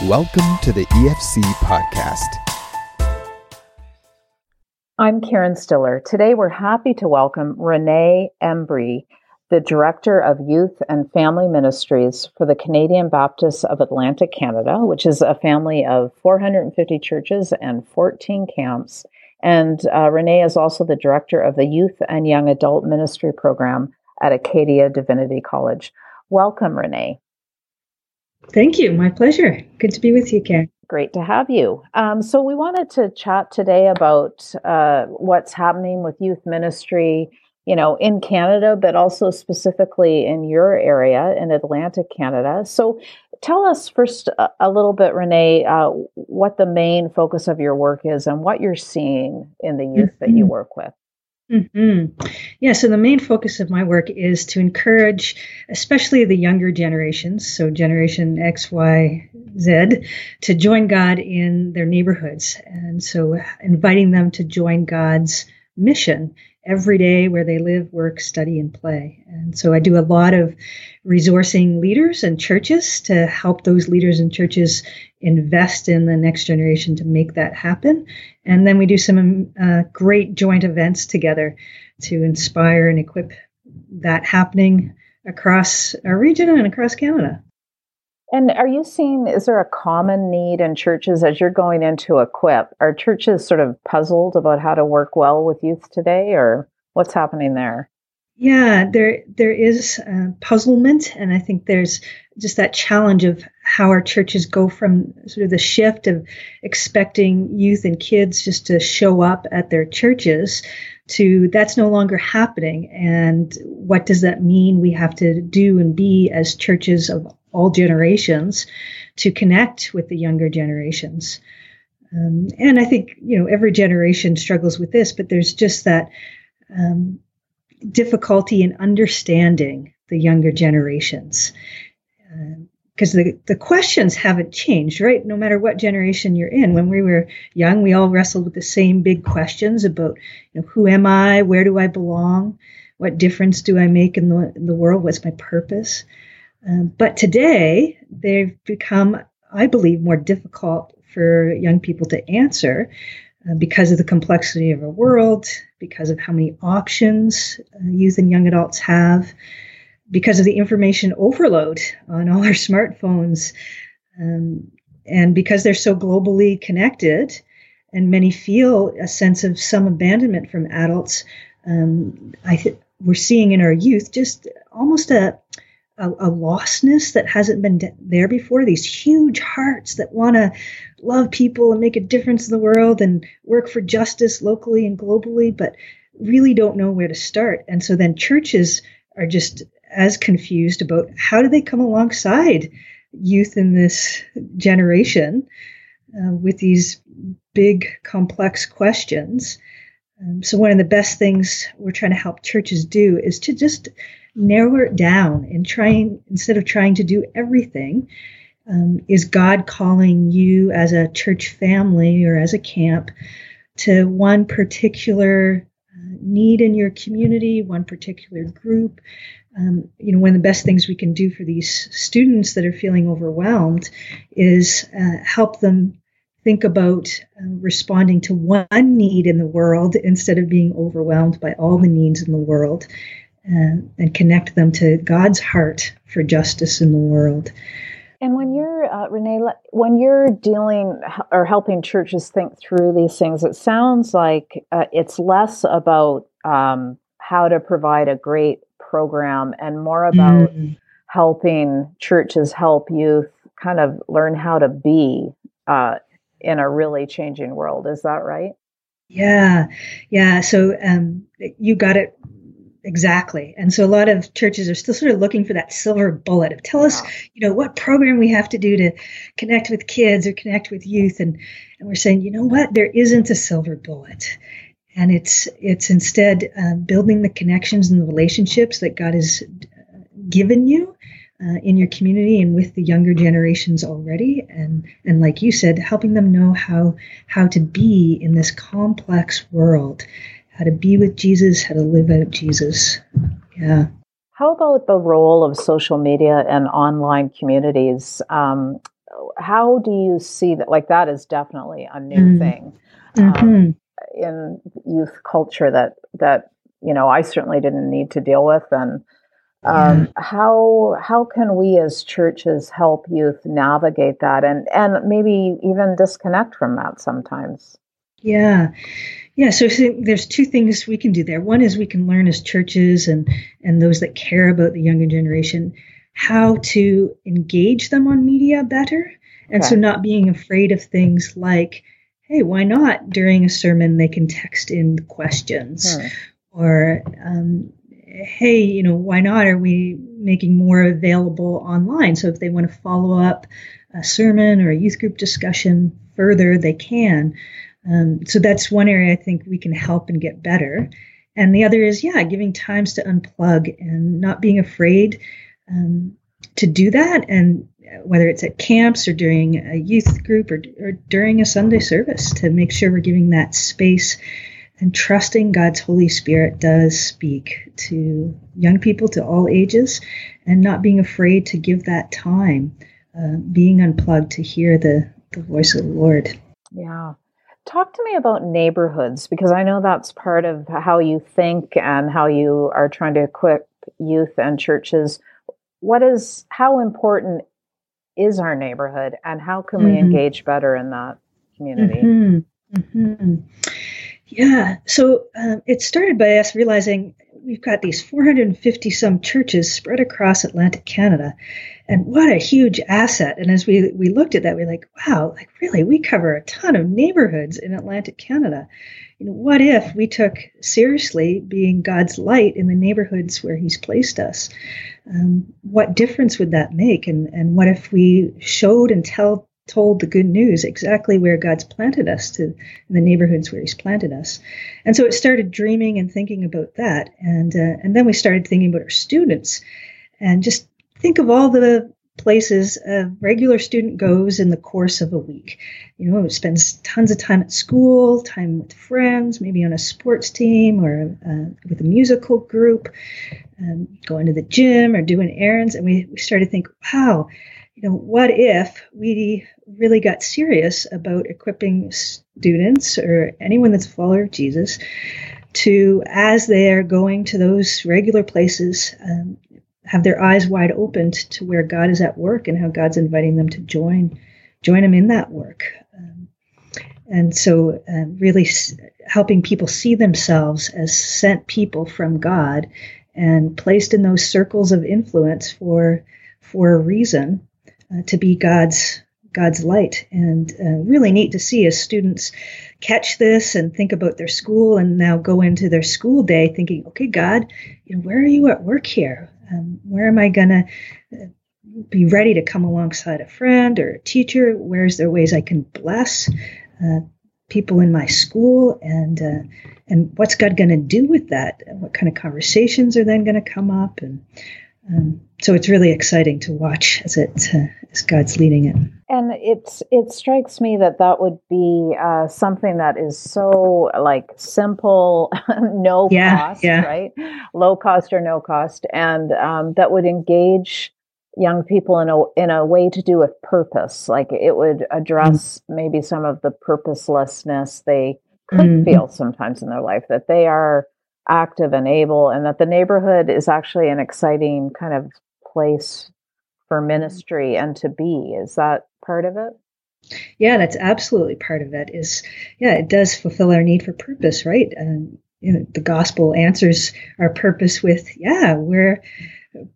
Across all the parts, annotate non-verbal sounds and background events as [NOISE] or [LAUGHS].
Welcome to the EFC podcast. I'm Karen Stiller. Today we're happy to welcome Renee Embree, the Director of Youth and Family Ministries for the Canadian Baptists of Atlantic Canada, which is a family of 450 churches and 14 camps. And uh, Renee is also the Director of the Youth and Young Adult Ministry Program at Acadia Divinity College. Welcome, Renee. Thank you. My pleasure. Good to be with you, Karen. Great to have you. Um, so, we wanted to chat today about uh, what's happening with youth ministry, you know, in Canada, but also specifically in your area in Atlantic Canada. So, tell us first a, a little bit, Renee, uh, what the main focus of your work is and what you're seeing in the youth mm-hmm. that you mm-hmm. work with. Mm-hmm. Yeah, so the main focus of my work is to encourage, especially the younger generations, so Generation X, Y, Z, to join God in their neighborhoods. And so inviting them to join God's mission every day where they live, work, study, and play. And so I do a lot of resourcing leaders and churches to help those leaders and churches invest in the next generation to make that happen. And then we do some uh, great joint events together to inspire and equip that happening across our region and across Canada. And are you seeing, is there a common need in churches as you're going into equip? Are churches sort of puzzled about how to work well with youth today or what's happening there? Yeah, there there is uh, puzzlement, and I think there's just that challenge of how our churches go from sort of the shift of expecting youth and kids just to show up at their churches to that's no longer happening. And what does that mean? We have to do and be as churches of all generations to connect with the younger generations. Um, and I think you know every generation struggles with this, but there's just that um, difficulty in understanding the younger generations because uh, the, the questions haven't changed, right? No matter what generation you're in. When we were young, we all wrestled with the same big questions about, you know, who am I? Where do I belong? What difference do I make in the, in the world? What's my purpose? Um, but today, they've become, I believe, more difficult for young people to answer because of the complexity of our world, because of how many options uh, youth and young adults have, because of the information overload on all our smartphones, um, and because they're so globally connected, and many feel a sense of some abandonment from adults. Um, I th- we're seeing in our youth just almost a a, a lostness that hasn't been there before. These huge hearts that want to love people and make a difference in the world and work for justice locally and globally, but really don't know where to start. And so then churches are just as confused about how do they come alongside youth in this generation uh, with these big, complex questions. Um, so, one of the best things we're trying to help churches do is to just narrow it down and trying instead of trying to do everything um, is god calling you as a church family or as a camp to one particular uh, need in your community one particular group. Um, you know one of the best things we can do for these students that are feeling overwhelmed is uh, help them think about uh, responding to one need in the world instead of being overwhelmed by all the needs in the world and, and connect them to God's heart for justice in the world. And when you're, uh, Renee, when you're dealing or helping churches think through these things, it sounds like uh, it's less about um, how to provide a great program and more about mm. helping churches help youth kind of learn how to be uh, in a really changing world. Is that right? Yeah, yeah. So um, you got it Exactly. And so a lot of churches are still sort of looking for that silver bullet of tell us, you know, what program we have to do to connect with kids or connect with youth. And, and we're saying, you know what, there isn't a silver bullet. And it's it's instead uh, building the connections and the relationships that God has uh, given you uh, in your community and with the younger generations already, and and like you said, helping them know how how to be in this complex world how to be with Jesus, how to live out Jesus. Yeah. How about the role of social media and online communities? Um, how do you see that? Like that is definitely a new mm-hmm. thing um, mm-hmm. in youth culture that that you know I certainly didn't need to deal with. And um, yeah. how how can we as churches help youth navigate that and and maybe even disconnect from that sometimes? Yeah. Yeah, so there's two things we can do there. One is we can learn as churches and and those that care about the younger generation how to engage them on media better. And okay. so not being afraid of things like, hey, why not during a sermon they can text in questions hmm. or um, hey, you know, why not are we making more available online? So if they want to follow up a sermon or a youth group discussion further, they can. Um, so that's one area I think we can help and get better. And the other is, yeah, giving times to unplug and not being afraid um, to do that. And whether it's at camps or during a youth group or, or during a Sunday service, to make sure we're giving that space and trusting God's Holy Spirit does speak to young people to all ages and not being afraid to give that time, uh, being unplugged to hear the, the voice of the Lord. Yeah. Talk to me about neighborhoods because I know that's part of how you think and how you are trying to equip youth and churches. What is how important is our neighborhood and how can mm-hmm. we engage better in that community? Mm-hmm. Mm-hmm. Yeah, so um, it started by us realizing we've got these 450 some churches spread across Atlantic Canada. And what a huge asset. And as we, we looked at that, we are like, wow, like really, we cover a ton of neighborhoods in Atlantic Canada. You know, what if we took seriously being God's light in the neighborhoods where He's placed us? Um, what difference would that make? And, and what if we showed and tell told the good news exactly where God's planted us to in the neighborhoods where He's planted us. And so it started dreaming and thinking about that, and uh, and then we started thinking about our students, and just think of all the places a regular student goes in the course of a week. You know, spends tons of time at school, time with friends, maybe on a sports team or uh, with a musical group, um, going to the gym or doing errands. And we, we started to think, wow, you know, what if we really got serious about equipping students or anyone that's a follower of Jesus to, as they are going to those regular places, um, have their eyes wide opened to where God is at work and how God's inviting them to join join Him in that work. Um, and so, uh, really s- helping people see themselves as sent people from God and placed in those circles of influence for for a reason uh, to be God's God's light. And uh, really neat to see as students catch this and think about their school and now go into their school day thinking, okay, God, you know, where are you at work here? Um, where am I to uh, be ready to come alongside a friend or a teacher? Where's there ways I can bless uh, people in my school? And uh, and what's God going to do with that? What kind of conversations are then going to come up? And um, so it's really exciting to watch as it uh, as God's leading it. And it's it strikes me that that would be uh, something that is so like simple, [LAUGHS] no yeah, cost, yeah. right? Low cost or no cost, and um, that would engage young people in a in a way to do with purpose. Like it would address mm-hmm. maybe some of the purposelessness they could mm-hmm. feel sometimes in their life that they are active and able, and that the neighborhood is actually an exciting kind of place for mm-hmm. ministry and to be. Is that part of it? Yeah, that's absolutely part of it. Is yeah, it does fulfill our need for purpose, right? And you know, the gospel answers our purpose with yeah, we're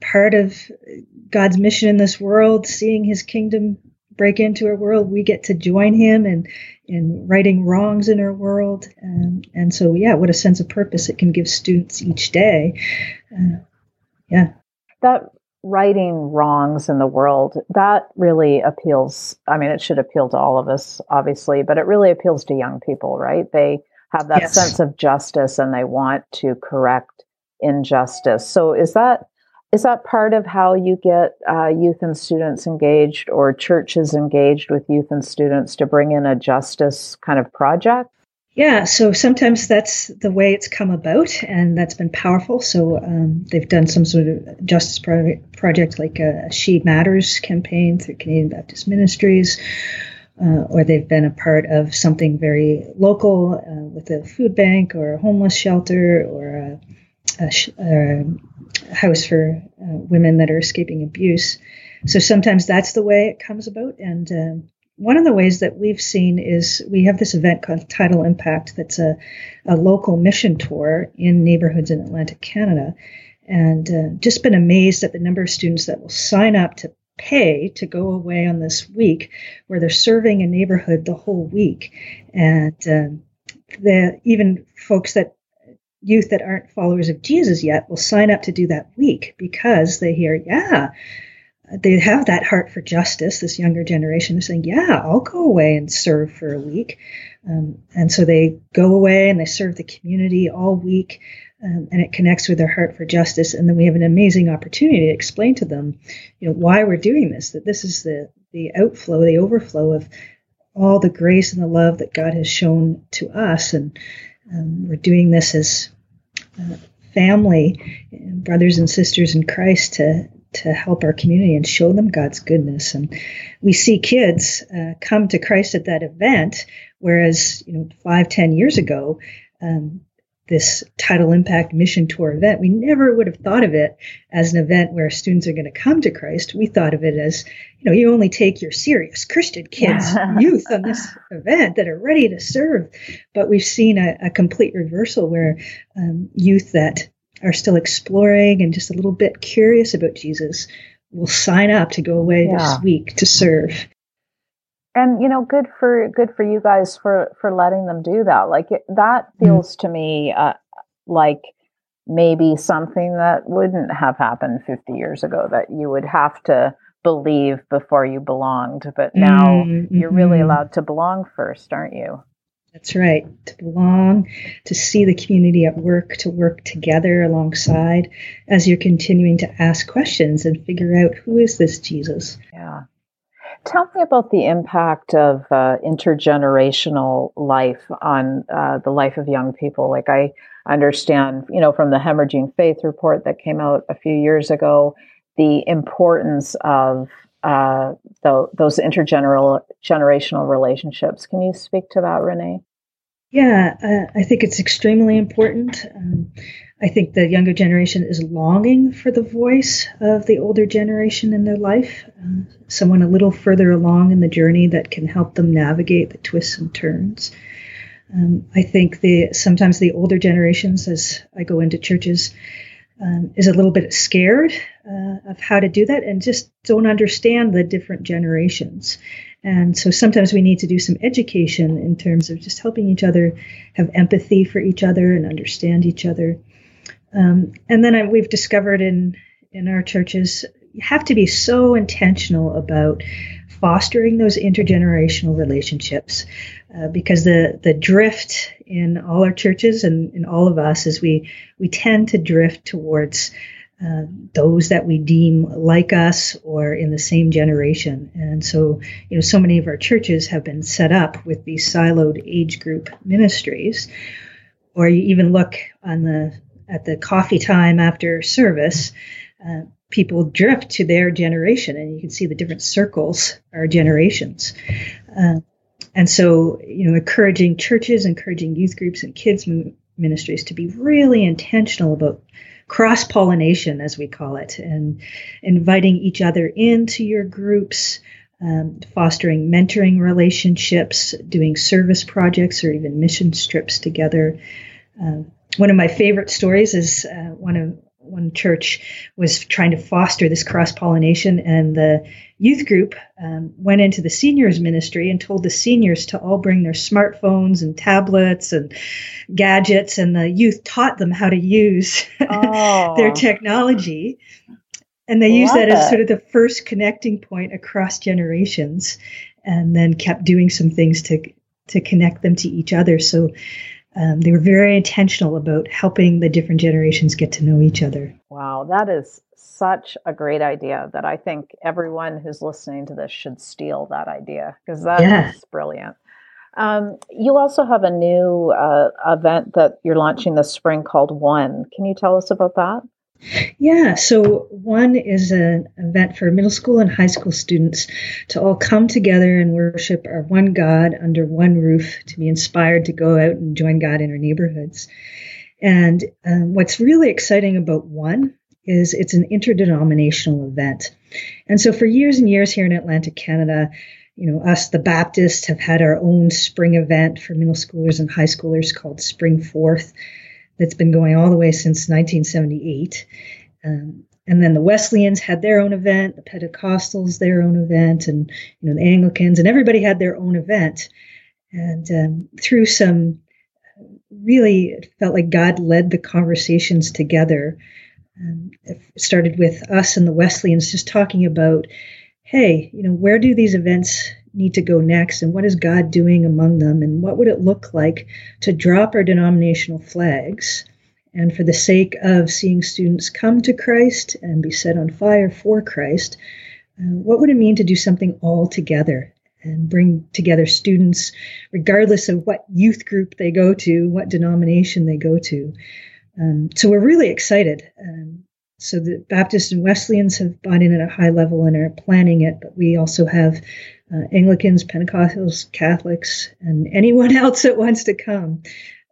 part of God's mission in this world, seeing His kingdom break into our world. We get to join Him and in righting wrongs in our world. Um, and so, yeah, what a sense of purpose it can give students each day. Uh, yeah. That righting wrongs in the world, that really appeals. I mean, it should appeal to all of us, obviously, but it really appeals to young people, right? They have that yes. sense of justice and they want to correct injustice. So, is that is that part of how you get uh, youth and students engaged or churches engaged with youth and students to bring in a justice kind of project? Yeah, so sometimes that's the way it's come about, and that's been powerful. So um, they've done some sort of justice pro- project like a She Matters campaign through Canadian Baptist Ministries, uh, or they've been a part of something very local uh, with a food bank or a homeless shelter or a, a, sh- a house for uh, women that are escaping abuse. So sometimes that's the way it comes about, and um, one of the ways that we've seen is we have this event called Tidal Impact that's a, a local mission tour in neighborhoods in Atlantic Canada. And uh, just been amazed at the number of students that will sign up to pay to go away on this week where they're serving a neighborhood the whole week. And uh, the, even folks that youth that aren't followers of Jesus yet will sign up to do that week because they hear, yeah, they have that heart for justice. This younger generation is saying, "Yeah, I'll go away and serve for a week," um, and so they go away and they serve the community all week, um, and it connects with their heart for justice. And then we have an amazing opportunity to explain to them, you know, why we're doing this. That this is the the outflow, the overflow of all the grace and the love that God has shown to us, and um, we're doing this as uh, family, brothers and sisters in Christ to to help our community and show them God's goodness. And we see kids uh, come to Christ at that event, whereas you know five, ten years ago, um, this Tidal Impact Mission Tour event, we never would have thought of it as an event where students are going to come to Christ. We thought of it as, you know, you only take your serious Christian kids, [LAUGHS] youth on this event that are ready to serve. But we've seen a, a complete reversal where um, youth that are still exploring and just a little bit curious about Jesus will sign up to go away yeah. this week to serve. And you know, good for good for you guys for for letting them do that. Like it, that mm-hmm. feels mm-hmm. to me uh, like maybe something that wouldn't have happened 50 years ago that you would have to believe before you belonged but now mm-hmm. you're really allowed to belong first aren't you that's right. To belong, to see the community at work, to work together alongside as you're continuing to ask questions and figure out who is this Jesus? Yeah. Tell me about the impact of uh, intergenerational life on uh, the life of young people. Like I understand, you know, from the Hemorrhaging Faith report that came out a few years ago, the importance of uh, the, those intergenerational relationships. Can you speak to that, Renee? Yeah, uh, I think it's extremely important. Um, I think the younger generation is longing for the voice of the older generation in their life, uh, someone a little further along in the journey that can help them navigate the twists and turns. Um, I think the sometimes the older generations, as I go into churches, um, is a little bit scared uh, of how to do that and just don't understand the different generations. And so sometimes we need to do some education in terms of just helping each other have empathy for each other and understand each other. Um, and then I, we've discovered in in our churches you have to be so intentional about fostering those intergenerational relationships uh, because the the drift in all our churches and in all of us is we we tend to drift towards uh, those that we deem like us or in the same generation. And so, you know, so many of our churches have been set up with these siloed age group ministries. Or you even look on the at the coffee time after service, uh, people drift to their generation, and you can see the different circles are generations. Uh, and so, you know, encouraging churches, encouraging youth groups and kids ministries to be really intentional about cross pollination, as we call it, and inviting each other into your groups, um, fostering mentoring relationships, doing service projects or even mission trips together. Uh, one of my favorite stories is uh, one of one church was trying to foster this cross pollination, and the youth group um, went into the seniors ministry and told the seniors to all bring their smartphones and tablets and gadgets, and the youth taught them how to use oh. [LAUGHS] their technology. And they used that it. as sort of the first connecting point across generations, and then kept doing some things to to connect them to each other. So um, they were very intentional about helping the different generations get to know each other. Wow, that is such a great idea that I think everyone who's listening to this should steal that idea because that yeah. is brilliant. Um, you also have a new uh, event that you're launching this spring called One. Can you tell us about that? Yeah, so one is an event for middle school and high school students to all come together and worship our one God under one roof to be inspired to go out and join God in our neighborhoods. And um, what's really exciting about one is it's an interdenominational event. And so for years and years here in Atlantic Canada, you know, us, the Baptists, have had our own spring event for middle schoolers and high schoolers called Spring Forth that's been going all the way since 1978. Um, and then the Wesleyans had their own event, the Pentecostals their own event, and you know the Anglicans, and everybody had their own event. And um, through some really, it felt like God led the conversations together. Um, it started with us and the Wesleyans just talking about, hey, you know, where do these events need to go next and what is God doing among them and what would it look like to drop our denominational flags and for the sake of seeing students come to Christ and be set on fire for Christ, uh, what would it mean to do something all together and bring together students, regardless of what youth group they go to, what denomination they go to? Um, so we're really excited. Um, so the Baptists and Wesleyans have bought in at a high level and are planning it, but we also have uh, Anglicans, Pentecostals, Catholics, and anyone [LAUGHS] else that wants to come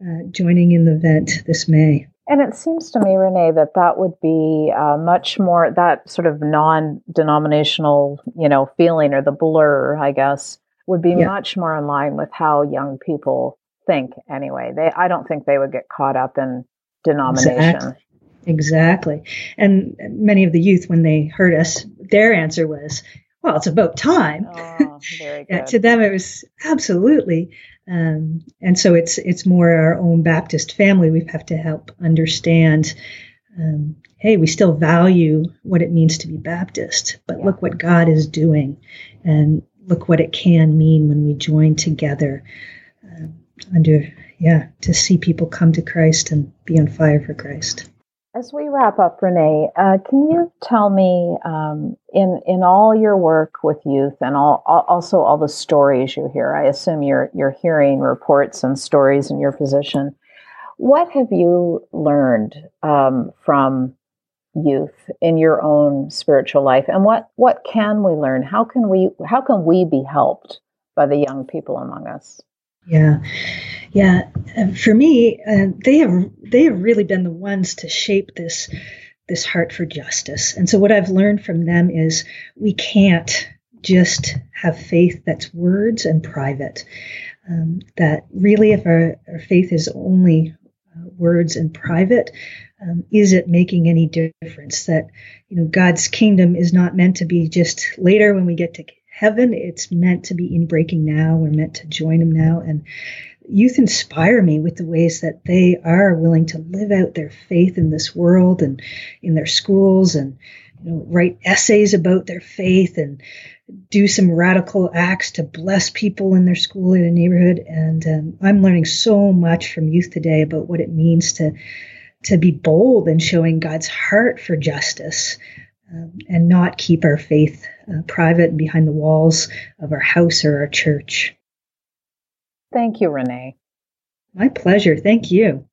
uh, joining in the event this May. And it seems to me, Renee, that that would be uh, much more that sort of non-denominational, you know, feeling or the blur, I guess, would be yeah. much more in line with how young people think. Anyway, they I don't think they would get caught up in denomination. Exactly. Exactly. And many of the youth, when they heard us, their answer was, well, it's about time. Oh, [LAUGHS] yeah, to them, it was absolutely. Um, and so it's it's more our own Baptist family. We have to help understand. Um, hey, we still value what it means to be Baptist, but yeah. look what God is doing, and look what it can mean when we join together uh, under yeah to see people come to Christ and be on fire for Christ. As we wrap up, Renee, uh, can you tell me um, in in all your work with youth and all, also all the stories you hear? I assume you're you're hearing reports and stories in your position. What have you learned um, from youth in your own spiritual life, and what what can we learn? How can we how can we be helped by the young people among us? Yeah, yeah. for me, uh, they have they have really been the ones to shape this this heart for justice. And so, what I've learned from them is we can't just have faith that's words and private. Um, that really, if our, our faith is only uh, words and private, um, is it making any difference? That you know, God's kingdom is not meant to be just later when we get to heaven. It's meant to be in breaking now. We're meant to join them now. And youth inspire me with the ways that they are willing to live out their faith in this world and in their schools and you know, write essays about their faith and do some radical acts to bless people in their school or their neighborhood. And um, I'm learning so much from youth today about what it means to to be bold in showing God's heart for justice um, and not keep our faith uh, private behind the walls of our house or our church. Thank you, Renee. My pleasure. Thank you.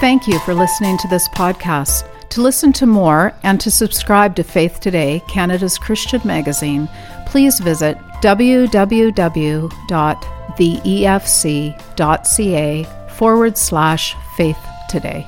Thank you for listening to this podcast. To listen to more and to subscribe to Faith Today, Canada's Christian magazine, please visit www.theefc.ca forward slash faith today.